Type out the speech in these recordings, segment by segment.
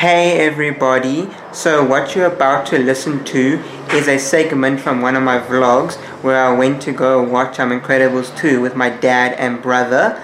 Hey everybody, so what you're about to listen to is a segment from one of my vlogs where I went to go watch um, Incredibles 2 with my dad and brother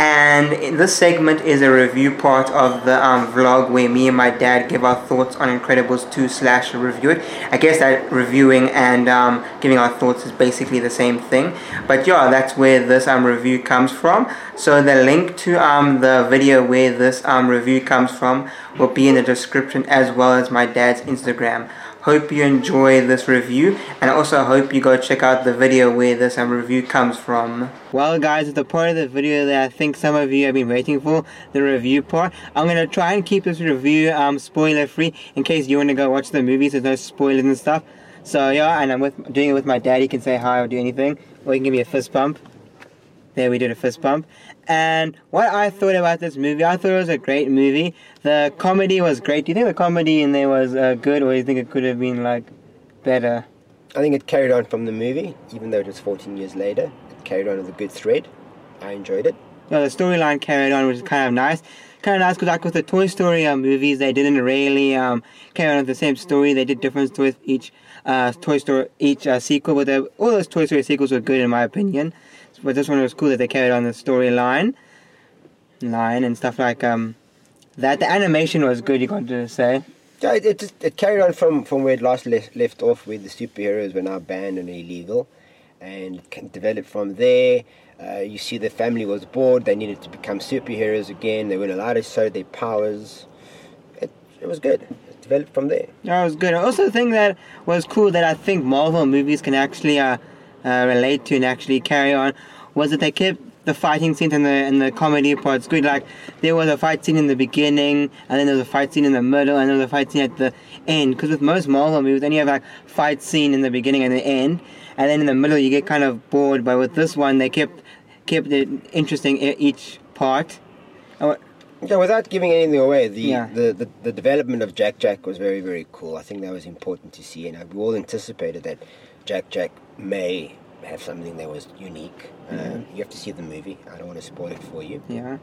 and this segment is a review part of the um, vlog where me and my dad give our thoughts on Incredibles 2 slash review it. I guess that reviewing and um, giving our thoughts is basically the same thing. But yeah, that's where this um, review comes from. So the link to um, the video where this um, review comes from will be in the description as well as my dad's Instagram. Hope you enjoy this review and also hope you go check out the video where this um, review comes from. Well guys, the part of the video that I think some of you have been waiting for, the review part. I'm going to try and keep this review um, spoiler free in case you want to go watch the movies, there's no spoilers and stuff. So yeah, and I'm with, doing it with my dad, he can say hi or do anything, or he can give me a fist bump. There we did a fist bump. And what I thought about this movie, I thought it was a great movie. The comedy was great. Do you think the comedy in there was uh, good, or do you think it could have been like better? I think it carried on from the movie, even though it was 14 years later. It carried on with a good thread. I enjoyed it. Yeah, the storyline carried on, which is kind of nice. Kind of nice because, like with the Toy Story uh, movies, they didn't really um, carry on the same story. They did different stories each uh, Toy Story, each uh, sequel. But all those Toy Story sequels were good, in my opinion. But this one was cool that they carried on the storyline, line and stuff like um, that. The animation was good. You got to say. Yeah, it, it, it carried on from, from where it last left, left off, where the superheroes were now banned and illegal, and developed from there. Uh, you see, the family was bored. They needed to become superheroes again. They weren't allowed to show their powers. It, it was good. It developed from there. It was good. Also, the thing that was cool that I think Marvel movies can actually uh, uh, relate to and actually carry on was that they kept the fighting scenes and the and the comedy parts good. Like there was a fight scene in the beginning, and then there was a fight scene in the middle, and then there was a fight scene at the end. Because with most Marvel movies, then you have like fight scene in the beginning and the end, and then in the middle you get kind of bored. But with this one, they kept kept it interesting in each part. Yeah, without giving anything away, the, yeah. the, the, the, development of Jack Jack was very, very cool. I think that was important to see, and we all anticipated that Jack Jack may have something that was unique. Mm. you have to see the movie. I don't want to spoil it for you. Yeah.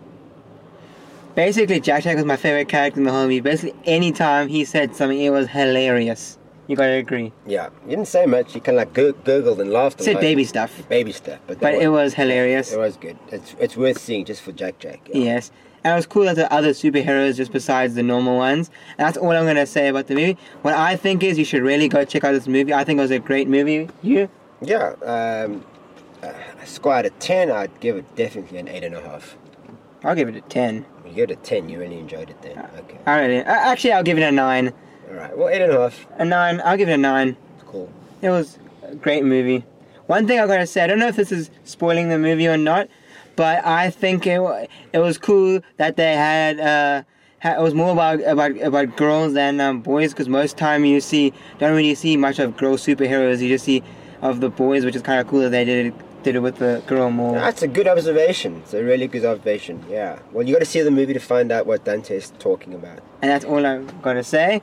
Basically, Jack Jack was my favorite character in the whole movie. Basically, anytime he said something, it was hilarious. You gotta agree. Yeah, you didn't say much. You kind of like gurgled and laughed. Said baby stuff. Baby stuff, but but was, it was hilarious. It was good. It's it's worth seeing just for Jack Jack. Yeah. Yes. And it was cool that the other superheroes just besides the normal ones. And that's all I'm gonna say about the movie. What I think is you should really go check out this movie. I think it was a great movie. You? Yeah. Um, uh, score out of ten, I'd give it definitely an eight and a half. I'll give it a ten. You give it a ten. You really enjoyed it then. Uh, okay. All right. Actually, I'll give it a nine. All right. Well, eight and a half. A nine. I'll give it a nine. Cool. It was a great movie. One thing I gotta say, I don't know if this is spoiling the movie or not, but I think it it was cool that they had. Uh, it was more about about about girls than um, boys because most time you see don't really see much of girl superheroes. You just see of the boys, which is kind of cool that they did it did it with the girl more. That's a good observation. It's a really good observation. Yeah. Well, you got to see the movie to find out what Dante is talking about. And that's all I'm gonna say.